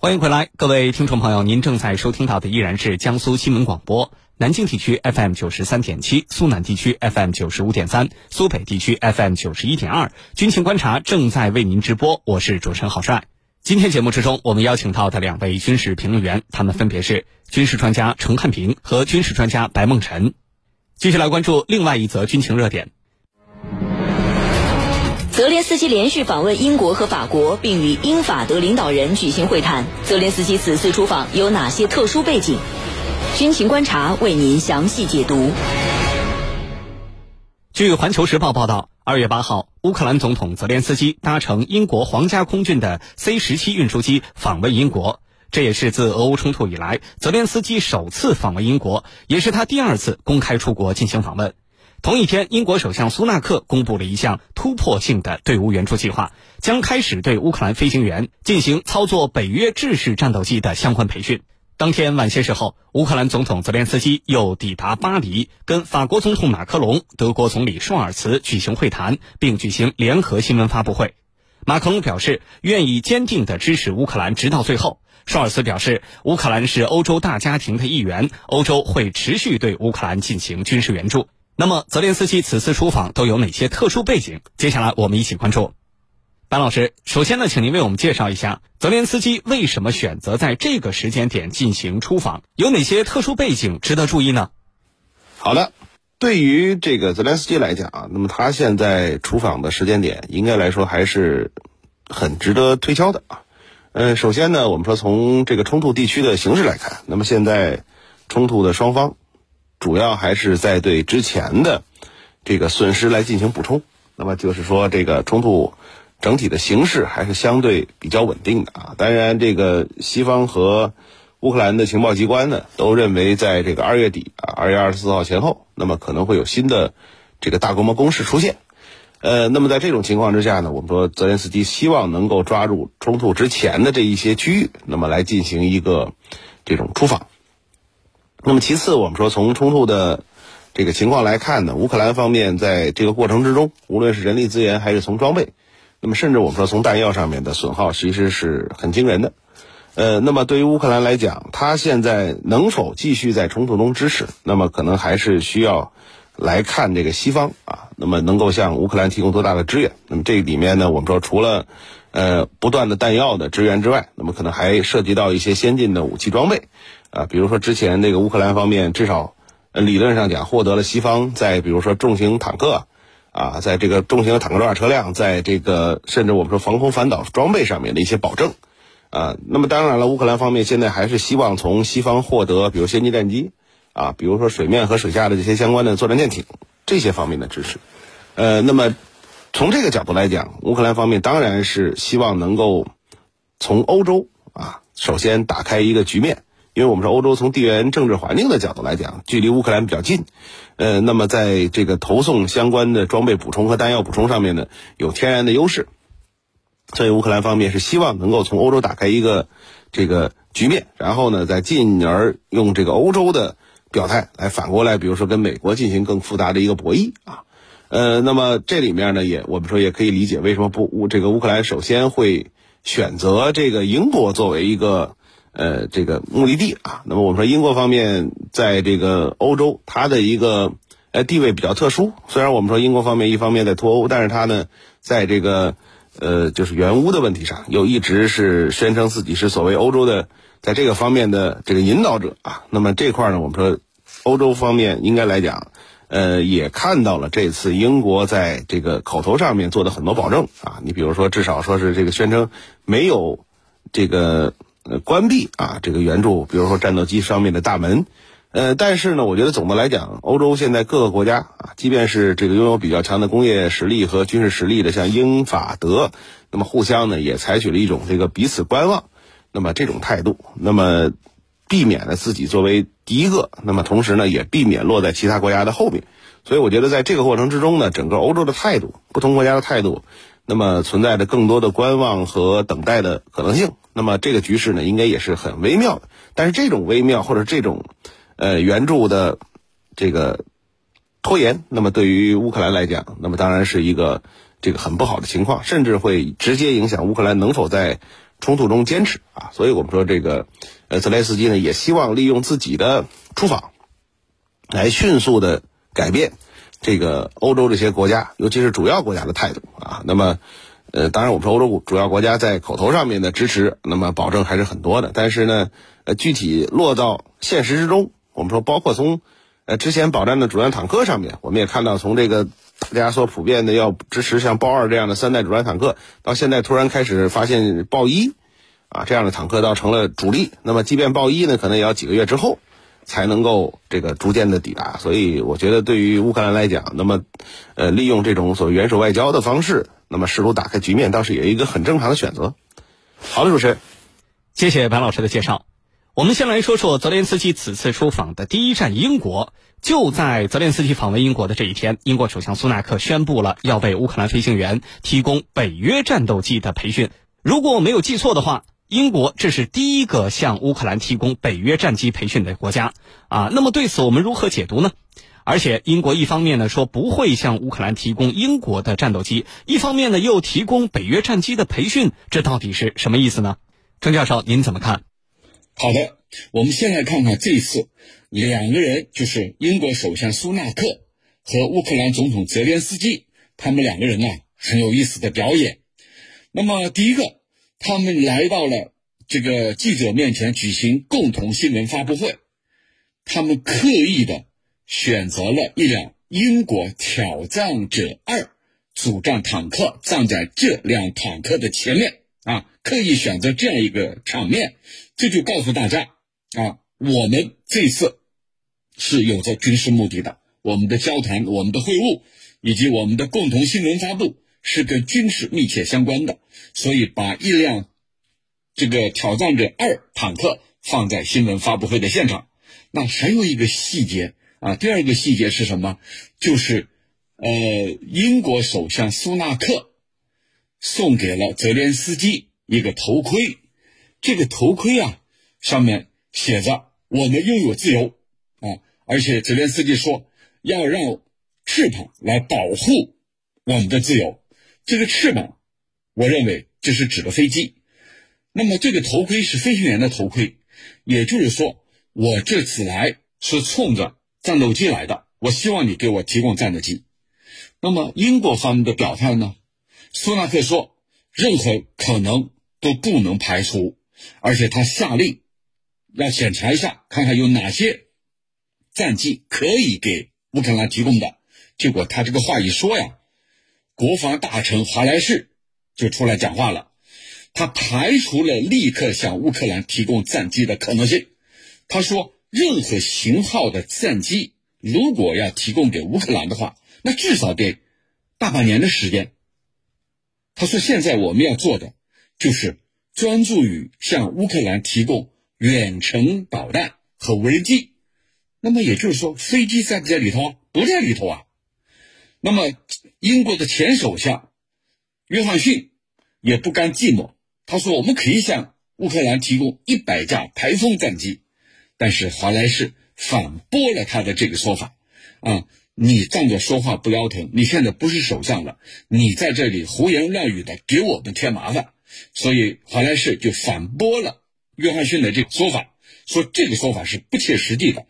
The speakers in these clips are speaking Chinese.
欢迎回来，各位听众朋友，您正在收听到的依然是江苏新闻广播，南京地区 FM 九十三点七，苏南地区 FM 九十五点三，苏北地区 FM 九十一点二。军情观察正在为您直播，我是主持人郝帅。今天节目之中，我们邀请到的两位军事评论员，他们分别是军事专家程汉平和军事专家白梦辰。继续来关注另外一则军情热点。泽连斯基连续访问英国和法国，并与英法德领导人举行会谈。泽连斯基此次出访有哪些特殊背景？军情观察为您详细解读。据《环球时报》报道，二月八号，乌克兰总统泽连斯基搭乘英国皇家空军的 C 十七运输机访问英国，这也是自俄乌冲突以来泽连斯基首次访问英国，也是他第二次公开出国进行访问。同一天，英国首相苏纳克公布了一项突破性的队伍援助计划，将开始对乌克兰飞行员进行操作北约制式战斗机的相关培训。当天晚些时候，乌克兰总统泽连斯基又抵达巴黎，跟法国总统马克龙、德国总理舒尔茨举行会谈，并举行联合新闻发布会。马克龙表示愿意坚定地支持乌克兰直到最后。舒尔茨表示，乌克兰是欧洲大家庭的一员，欧洲会持续对乌克兰进行军事援助。那么，泽连斯基此次出访都有哪些特殊背景？接下来我们一起关注。白老师，首先呢，请您为我们介绍一下泽连斯基为什么选择在这个时间点进行出访，有哪些特殊背景值得注意呢？好的，对于这个泽连斯基来讲啊，那么他现在出访的时间点，应该来说还是很值得推敲的啊。呃，首先呢，我们说从这个冲突地区的形势来看，那么现在冲突的双方。主要还是在对之前的这个损失来进行补充，那么就是说，这个冲突整体的形势还是相对比较稳定的啊。当然，这个西方和乌克兰的情报机关呢，都认为在这个二月底啊，二月二十四号前后，那么可能会有新的这个大规模攻势出现。呃，那么在这种情况之下呢，我们说泽连斯基希望能够抓住冲突之前的这一些区域，那么来进行一个这种出访。那么其次，我们说从冲突的这个情况来看呢，乌克兰方面在这个过程之中，无论是人力资源还是从装备，那么甚至我们说从弹药上面的损耗，其实是很惊人的。呃，那么对于乌克兰来讲，他现在能否继续在冲突中支持，那么可能还是需要来看这个西方啊，那么能够向乌克兰提供多大的支援。那么这里面呢，我们说除了呃不断的弹药的支援之外，那么可能还涉及到一些先进的武器装备。啊，比如说之前那个乌克兰方面，至少理论上讲获得了西方在比如说重型坦克，啊，在这个重型坦克装甲车辆，在这个甚至我们说防空反导装备上面的一些保证，啊，那么当然了，乌克兰方面现在还是希望从西方获得比如先进战机，啊，比如说水面和水下的这些相关的作战舰艇这些方面的支持，呃，那么从这个角度来讲，乌克兰方面当然是希望能够从欧洲啊，首先打开一个局面。因为我们说欧洲从地缘政治环境的角度来讲，距离乌克兰比较近，呃，那么在这个投送相关的装备补充和弹药补充上面呢，有天然的优势，所以乌克兰方面是希望能够从欧洲打开一个这个局面，然后呢，再进而用这个欧洲的表态来反过来，比如说跟美国进行更复杂的一个博弈啊，呃，那么这里面呢，也我们说也可以理解为什么不乌这个乌克兰首先会选择这个英国作为一个。呃，这个目的地啊，那么我们说英国方面在这个欧洲，它的一个呃地位比较特殊。虽然我们说英国方面一方面在脱欧，但是它呢，在这个呃就是援乌的问题上，又一直是宣称自己是所谓欧洲的在这个方面的这个引导者啊。那么这块呢，我们说欧洲方面应该来讲，呃，也看到了这次英国在这个口头上面做的很多保证啊。你比如说，至少说是这个宣称没有这个。呃，关闭啊，这个援助，比如说战斗机上面的大门，呃，但是呢，我觉得总的来讲，欧洲现在各个国家啊，即便是这个拥有比较强的工业实力和军事实力的，像英法德，那么互相呢也采取了一种这个彼此观望，那么这种态度，那么避免了自己作为第一个，那么同时呢也避免落在其他国家的后面，所以我觉得在这个过程之中呢，整个欧洲的态度，不同国家的态度。那么存在着更多的观望和等待的可能性。那么这个局势呢，应该也是很微妙的。但是这种微妙或者这种，呃，援助的这个拖延，那么对于乌克兰来讲，那么当然是一个这个很不好的情况，甚至会直接影响乌克兰能否在冲突中坚持啊。所以我们说这个呃泽连斯基呢也希望利用自己的出访，来迅速的改变这个欧洲这些国家，尤其是主要国家的态度啊。那么呃，当然我们说欧洲主要国家在口头上面的支持，那么保证还是很多的，但是呢，呃，具体落到现实之中，我们说包括从呃之前保障的主战坦克上面，我们也看到从这个。大家所普遍的要支持像豹二这样的三代主战坦克，到现在突然开始发现豹一，啊这样的坦克倒成了主力。那么即便豹一呢，可能也要几个月之后才能够这个逐渐的抵达。所以我觉得对于乌克兰来讲，那么呃利用这种所谓元首外交的方式，那么试图打开局面，倒是也一个很正常的选择。好的，主持人，谢谢白老师的介绍。我们先来说说泽连斯基此次出访的第一站英国。就在泽连斯基访问英国的这一天，英国首相苏纳克宣布了要为乌克兰飞行员提供北约战斗机的培训。如果我没有记错的话，英国这是第一个向乌克兰提供北约战机培训的国家啊。那么对此我们如何解读呢？而且英国一方面呢说不会向乌克兰提供英国的战斗机，一方面呢又提供北约战机的培训，这到底是什么意思呢？郑教授，您怎么看？好的，我们先来看看这一次两个人，就是英国首相苏纳克和乌克兰总统泽连斯基，他们两个人呢很有意思的表演。那么第一个，他们来到了这个记者面前举行共同新闻发布会，他们刻意的选择了一辆英国挑战者二主战坦克，站在这辆坦克的前面啊，刻意选择这样一个场面。这就告诉大家啊，我们这次是有着军事目的的。我们的交谈、我们的会晤以及我们的共同新闻发布是跟军事密切相关的。所以，把一辆这个挑战者二坦克放在新闻发布会的现场。那还有一个细节啊，第二个细节是什么？就是呃，英国首相苏纳克送给了泽连斯基一个头盔。这个头盔啊，上面写着“我们拥有自由”，啊，而且泽连斯基说要让翅膀来保护我们的自由。这个翅膀，我认为这是指的飞机。那么这个头盔是飞行员的头盔，也就是说，我这次来是冲着战斗机来的。我希望你给我提供战斗机。那么英国方面的表态呢？苏纳克说，任何可能都不能排除。而且他下令要检查一下，看看有哪些战机可以给乌克兰提供的。结果他这个话一说呀，国防大臣华莱士就出来讲话了，他排除了立刻向乌克兰提供战机的可能性。他说，任何型号的战机如果要提供给乌克兰的话，那至少得大半年的时间。他说，现在我们要做的就是。专注于向乌克兰提供远程导弹和无人机，那么也就是说，飞机在不在里头？不在里头啊。那么，英国的前首相约翰逊也不甘寂寞，他说：“我们可以向乌克兰提供一百架台风战机。”但是华莱士反驳了他的这个说法啊，你站着说话不腰疼，你现在不是首相了，你在这里胡言乱语的，给我们添麻烦。所以华莱士就反驳了约翰逊的这个说法，说这个说法是不切实际的，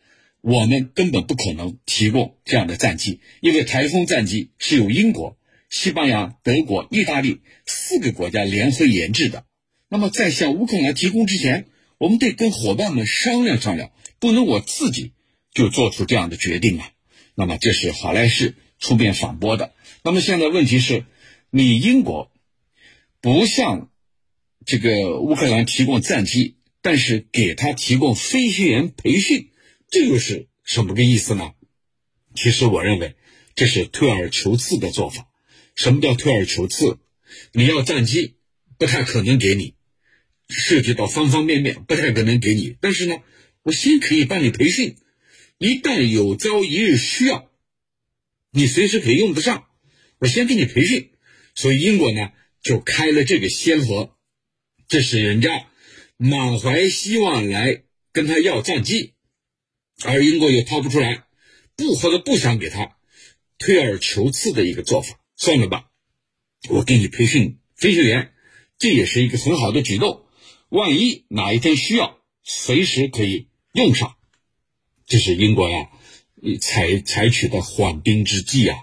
我们根本不可能提供这样的战机，因为台风战机是由英国、西班牙、德国、意大利四个国家联合研制的。那么在向乌克兰提供之前，我们得跟伙伴们商量商量，不能我自己就做出这样的决定啊。那么这是华莱士出面反驳的。那么现在问题是，你英国。不向这个乌克兰提供战机，但是给他提供飞行员培训，这又是什么个意思呢？其实我认为这是退而求次的做法。什么叫退而求次？你要战机，不太可能给你，涉及到方方面面，不太可能给你。但是呢，我先可以帮你培训，一旦有朝一日需要，你随时可以用得上，我先给你培训。所以英国呢？就开了这个先河，这是人家满怀希望来跟他要战机，而英国又掏不出来，不或者不想给他，退而求次的一个做法。算了吧，我给你培训飞行员，这也是一个很好的举动。万一哪一天需要，随时可以用上。这是英国呀，采采取的缓兵之计啊，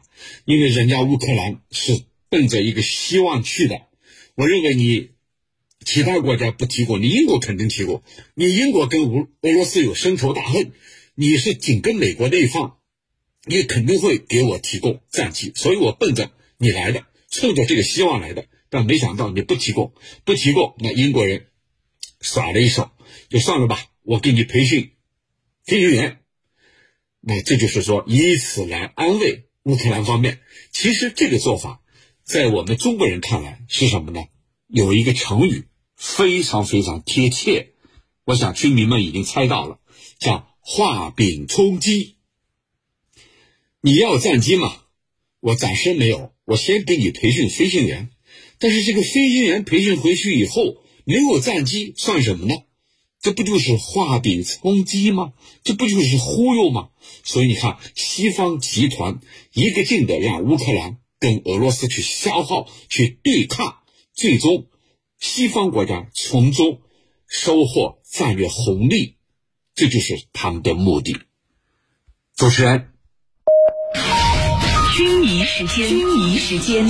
因为人家乌克兰是奔着一个希望去的。我认为你其他国家不提供，你英国肯定提供。你英国跟俄俄罗斯有深仇大恨，你是紧跟美国那一方，你肯定会给我提供战机，所以我奔着你来的，冲着这个希望来的。但没想到你不提供，不提供，那英国人耍了一手，就算了吧，我给你培训。飞行员，那这就是说以此来安慰乌克兰方面。其实这个做法，在我们中国人看来是什么呢？有一个成语非常非常贴切，我想军迷们已经猜到了，叫画饼充饥。你要战机吗？我暂时没有，我先给你培训飞行员。但是这个飞行员培训回去以后没有战机，算什么呢？这不就是画饼充饥吗？这不就是忽悠吗？所以你看，西方集团一个劲的让乌克兰跟俄罗斯去消耗、去对抗，最终西方国家从中收获战略红利，这就是他们的目的。主持人，军迷时间，军迷时间。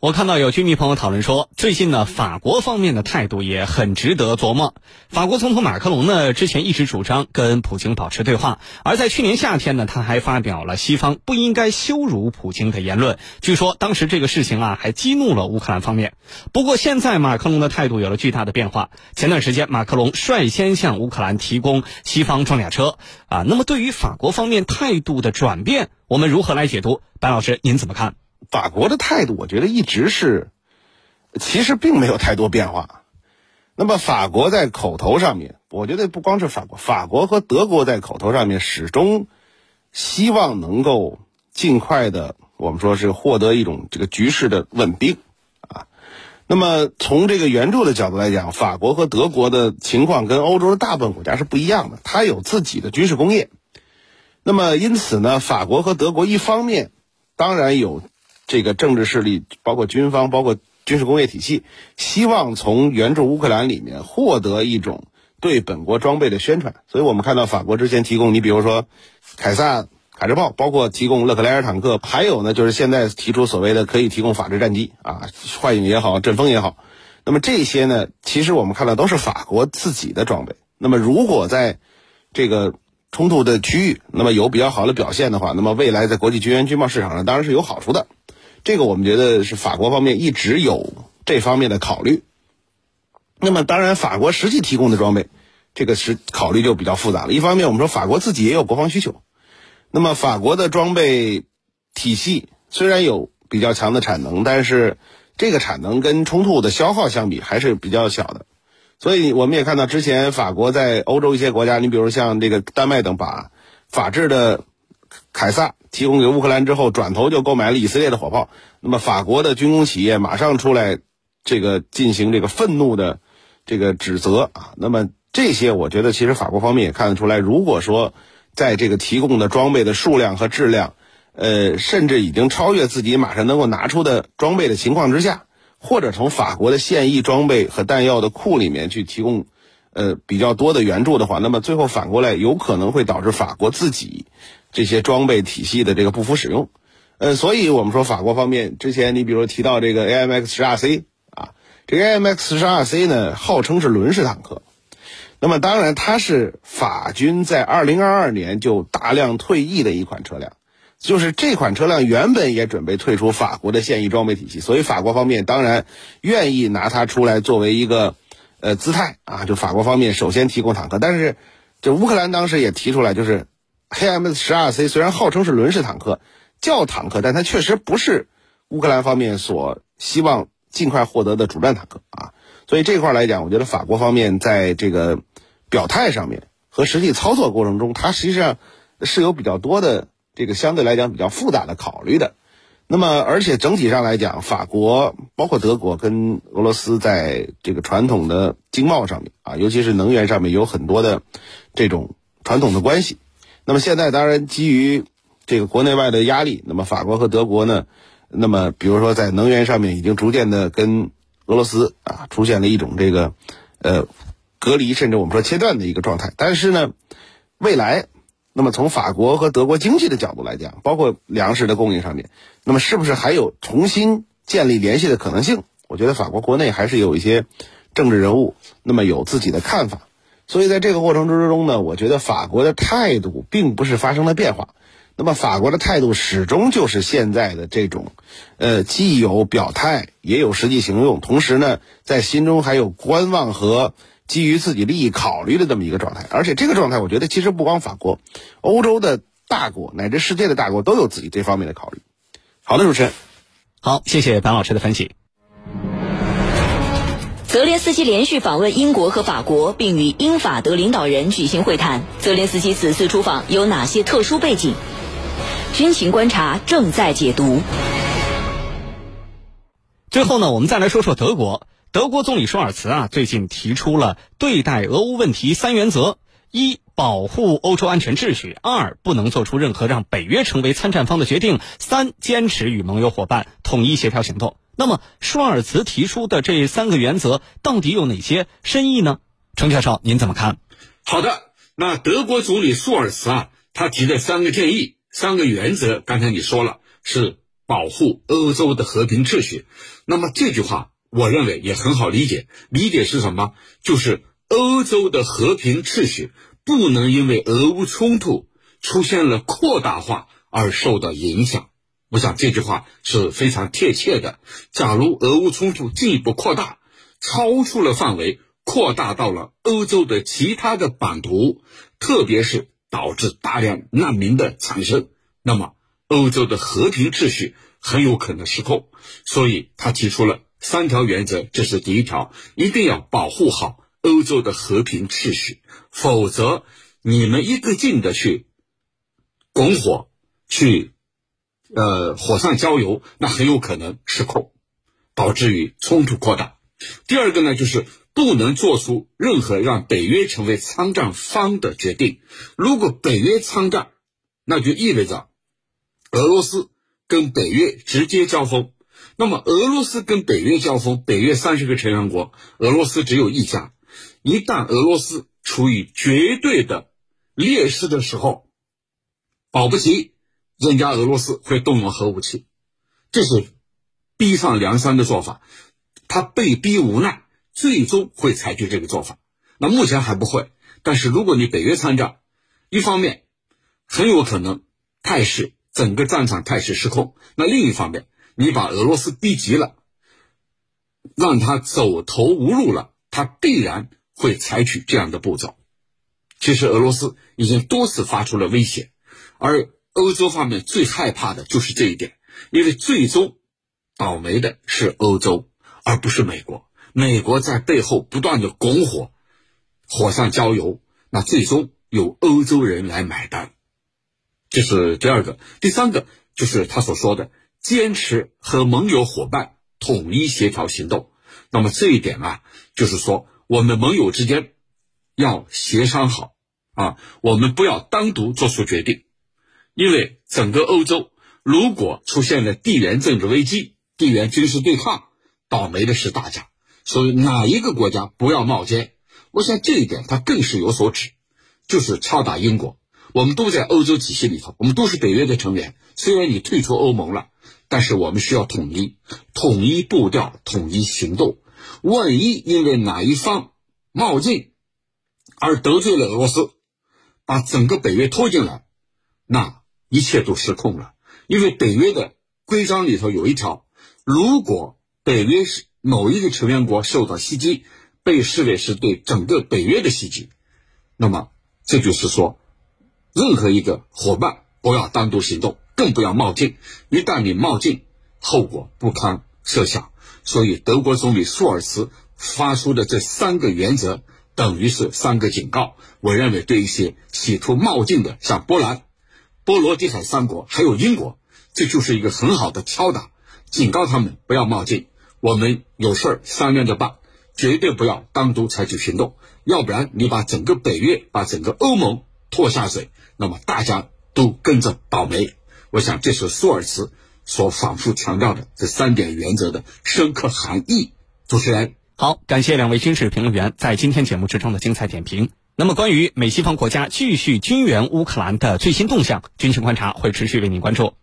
我看到有军迷朋友讨论说，最近呢，法国方面的态度也很值得琢磨。法国总统马克龙呢，之前一直主张跟普京保持对话，而在去年夏天呢，他还发表了西方不应该羞辱普京的言论。据说当时这个事情啊，还激怒了乌克兰方面。不过现在马克龙的态度有了巨大的变化。前段时间，马克龙率先向乌克兰提供西方装甲车啊。那么对于法国方面态度的转变，我们如何来解读？白老师，您怎么看？法国的态度，我觉得一直是，其实并没有太多变化。那么，法国在口头上面，我觉得不光是法国，法国和德国在口头上面始终希望能够尽快的，我们说是获得一种这个局势的稳定啊。那么，从这个援助的角度来讲，法国和德国的情况跟欧洲的大部分国家是不一样的，它有自己的军事工业。那么，因此呢，法国和德国一方面当然有。这个政治势力，包括军方，包括军事工业体系，希望从援助乌克兰里面获得一种对本国装备的宣传。所以我们看到法国之前提供，你比如说凯撒卡车炮，包括提供勒克莱尔坦克，还有呢就是现在提出所谓的可以提供法制战机啊，幻影也好，阵风也好。那么这些呢，其实我们看到都是法国自己的装备。那么如果在这个冲突的区域，那么有比较好的表现的话，那么未来在国际军援军贸市场上当然是有好处的。这个我们觉得是法国方面一直有这方面的考虑。那么，当然法国实际提供的装备，这个是考虑就比较复杂了。一方面，我们说法国自己也有国防需求。那么，法国的装备体系虽然有比较强的产能，但是这个产能跟冲突的消耗相比还是比较小的。所以，我们也看到之前法国在欧洲一些国家，你比如像这个丹麦等，把法制的凯撒。提供给乌克兰之后，转头就购买了以色列的火炮。那么法国的军工企业马上出来，这个进行这个愤怒的这个指责啊。那么这些，我觉得其实法国方面也看得出来，如果说在这个提供的装备的数量和质量，呃，甚至已经超越自己马上能够拿出的装备的情况之下，或者从法国的现役装备和弹药的库里面去提供呃比较多的援助的话，那么最后反过来有可能会导致法国自己。这些装备体系的这个不符使用，呃，所以我们说法国方面之前，你比如提到这个 AMX 十二 C 啊，这个 AMX 十二 C 呢，号称是轮式坦克，那么当然它是法军在二零二二年就大量退役的一款车辆，就是这款车辆原本也准备退出法国的现役装备体系，所以法国方面当然愿意拿它出来作为一个呃姿态啊，就法国方面首先提供坦克，但是就乌克兰当时也提出来就是。KMS 十二 C 虽然号称是轮式坦克，叫坦克，但它确实不是乌克兰方面所希望尽快获得的主战坦克啊。所以这块来讲，我觉得法国方面在这个表态上面和实际操作过程中，它实际上是有比较多的这个相对来讲比较复杂的考虑的。那么，而且整体上来讲，法国包括德国跟俄罗斯在这个传统的经贸上面啊，尤其是能源上面有很多的这种传统的关系。那么现在当然基于这个国内外的压力，那么法国和德国呢，那么比如说在能源上面已经逐渐的跟俄罗斯啊出现了一种这个呃隔离，甚至我们说切断的一个状态。但是呢，未来，那么从法国和德国经济的角度来讲，包括粮食的供应上面，那么是不是还有重新建立联系的可能性？我觉得法国国内还是有一些政治人物，那么有自己的看法。所以在这个过程之中呢，我觉得法国的态度并不是发生了变化，那么法国的态度始终就是现在的这种，呃，既有表态，也有实际行动，同时呢，在心中还有观望和基于自己利益考虑的这么一个状态。而且这个状态，我觉得其实不光法国，欧洲的大国乃至世界的大国都有自己这方面的考虑。好的，主持人，好，谢谢樊老师的分析。泽连斯基连续访问英国和法国，并与英法德领导人举行会谈。泽连斯基此次出访有哪些特殊背景？军情观察正在解读。最后呢，我们再来说说德国。德国总理舒尔茨啊，最近提出了对待俄乌问题三原则：一、保护欧洲安全秩序；二、不能做出任何让北约成为参战方的决定；三、坚持与盟友伙伴统一协调行动。那么，舒尔茨提出的这三个原则到底有哪些深意呢？程教授，您怎么看？好的，那德国总理舒尔茨啊，他提的三个建议、三个原则，刚才你说了是保护欧洲的和平秩序。那么这句话，我认为也很好理解，理解是什么？就是欧洲的和平秩序不能因为俄乌冲突出现了扩大化而受到影响。我想这句话是非常贴切的。假如俄乌冲突进一步扩大，超出了范围，扩大到了欧洲的其他的版图，特别是导致大量难民的产生，那么欧洲的和平秩序很有可能失控。所以他提出了三条原则，这是第一条，一定要保护好欧洲的和平秩序，否则你们一个劲的去拱火去。呃，火上浇油，那很有可能失控，导致于冲突扩大。第二个呢，就是不能做出任何让北约成为参战方的决定。如果北约参战，那就意味着俄罗斯跟北约直接交锋。那么，俄罗斯跟北约交锋，北约三十个成员国，俄罗斯只有一家。一旦俄罗斯处于绝对的劣势的时候，保不齐。人家俄罗斯会动用核武器，这是逼上梁山的做法。他被逼无奈，最终会采取这个做法。那目前还不会，但是如果你北约参战，一方面很有可能态势整个战场态势失控；那另一方面，你把俄罗斯逼急了，让他走投无路了，他必然会采取这样的步骤。其实俄罗斯已经多次发出了威胁，而。欧洲方面最害怕的就是这一点，因为最终倒霉的是欧洲，而不是美国。美国在背后不断的拱火，火上浇油，那最终由欧洲人来买单。这是第二个，第三个就是他所说的坚持和盟友伙伴统一协调行动。那么这一点啊，就是说我们盟友之间要协商好啊，我们不要单独做出决定。因为整个欧洲如果出现了地缘政治危机、地缘军事对抗，倒霉的是大家。所以哪一个国家不要冒尖？我想这一点他更是有所指，就是敲打英国。我们都在欧洲体系里头，我们都是北约的成员。虽然你退出欧盟了，但是我们需要统一、统一步调、统一行动。万一因为哪一方冒进而得罪了俄罗斯，把整个北约拖进来，那。一切都失控了，因为北约的规章里头有一条：如果北约是某一个成员国受到袭击，被视为是对整个北约的袭击，那么这就是说，任何一个伙伴不要单独行动，更不要冒进。一旦你冒进，后果不堪设想。所以，德国总理舒尔茨发出的这三个原则，等于是三个警告。我认为，对一些企图冒进的，像波兰。波罗的海三国还有英国，这就是一个很好的敲打，警告他们不要冒进。我们有事儿商量着办，绝对不要单独采取行动，要不然你把整个北约、把整个欧盟拖下水，那么大家都跟着倒霉。我想这是舒尔茨所反复强调的这三点原则的深刻含义。主持人，好，感谢两位军事评论员在今天节目之中的精彩点评。那么，关于美西方国家继续军援乌克兰的最新动向，军情观察会持续为您关注。